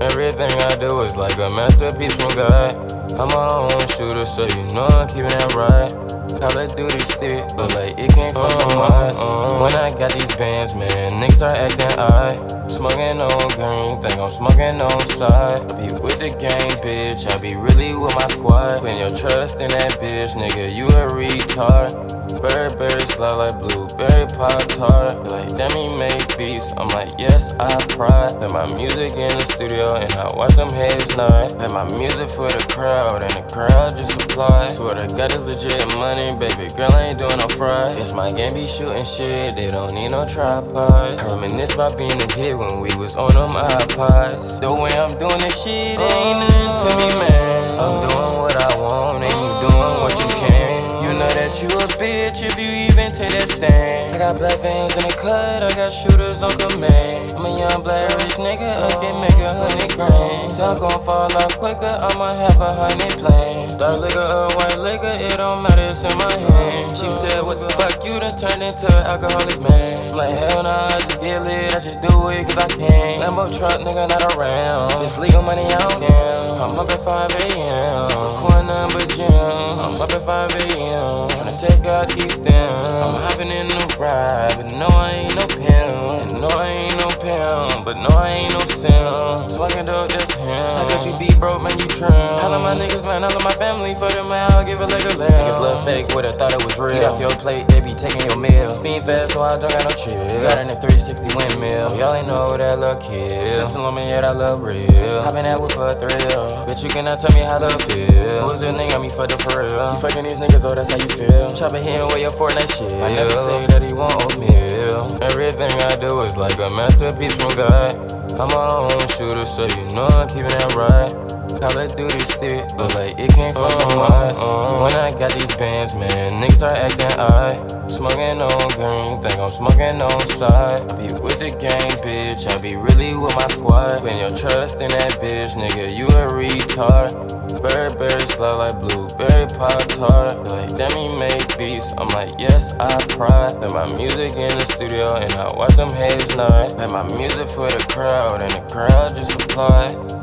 Everything I do is like a masterpiece from God. I'm my own shooter, so you know I'm keeping it right. Call of Duty stick, but like it came from uh-huh. some eyes. When I got these bands, man, niggas start acting odd. Smoking on green, think I'm smoking on side. Be with the gang, bitch. I be really with my squad. Putting your trust in that bitch, nigga. You a retard. Burberry slide like blueberry pop tart. Like, damn, he make beats. I'm like, yes, I pride. Put my music in the studio and I watch them heads nod. Put my music for the crowd and the crowd just apply. Swear to God, it's legit money, baby. Girl, I ain't doing no fraud. It's my game, be shooting shit. They don't need no tripods. I reminisce about being a kid when we was on them iPods. The way I'm doing this shit ain't nothing to me, man. I'm doing what I want and you a bitch if you even take that stand. I got black veins in the cut, I got shooters on command. I'm a young black rich nigga, I can make a hundred grand. So I'm gon' fall off quicker, I'ma have a hundred plans. Dark liquor or white liquor, it don't matter, it's in my hand. She said, What the fuck, you done turned into an alcoholic man. I'm like, hell nah, I just get lit, I just do it cause I can. Lambo truck, nigga, not around. It's legal money, I don't scam. I'm up at 5 a.m. gym. I'm up at 5 a.m. Tryna take out these stems. I'm hopping in the ride, but no, I ain't no pimp. And no, I ain't no pimp, but no, I ain't no sim. Swaggin' up, that's him. You be broke, man, you trim. All of my niggas, man, all of my family, for them, man, I'll give it like a lamb. Niggas love fake, would've thought it was real. Eat off your plate, they be taking your meal. Speed fast, so I don't got no chill. Got in a 360 windmill. Y'all ain't know that love kill. Listen on me, yeah, that love real. Hoppin' that whip for a thrill. Bitch, you cannot tell me how love feel. Who's the nigga me for the for real? You fucking these niggas, oh, that's how you feel. Chopper hitting with your Fortnite shit. I never say that he want oatmeal. Everything I do is like a masterpiece from God. I'm my own shooter, so you know I'm keeping that right. Call of Duty stick, but like it came from some eyes. When I got these bands, man, niggas start acting odd. Smoking on green, think I'm smoking on side. Be with the gang, bitch. I be really with my squad. When your trust in that bitch, nigga. You a retard. Burberry slide like blueberry pop tart. Like, damn, he make beats. I'm like, yes, I pride. Put my music in the studio and I watch them heads nod. Put my music for the crowd and the crowd just apply.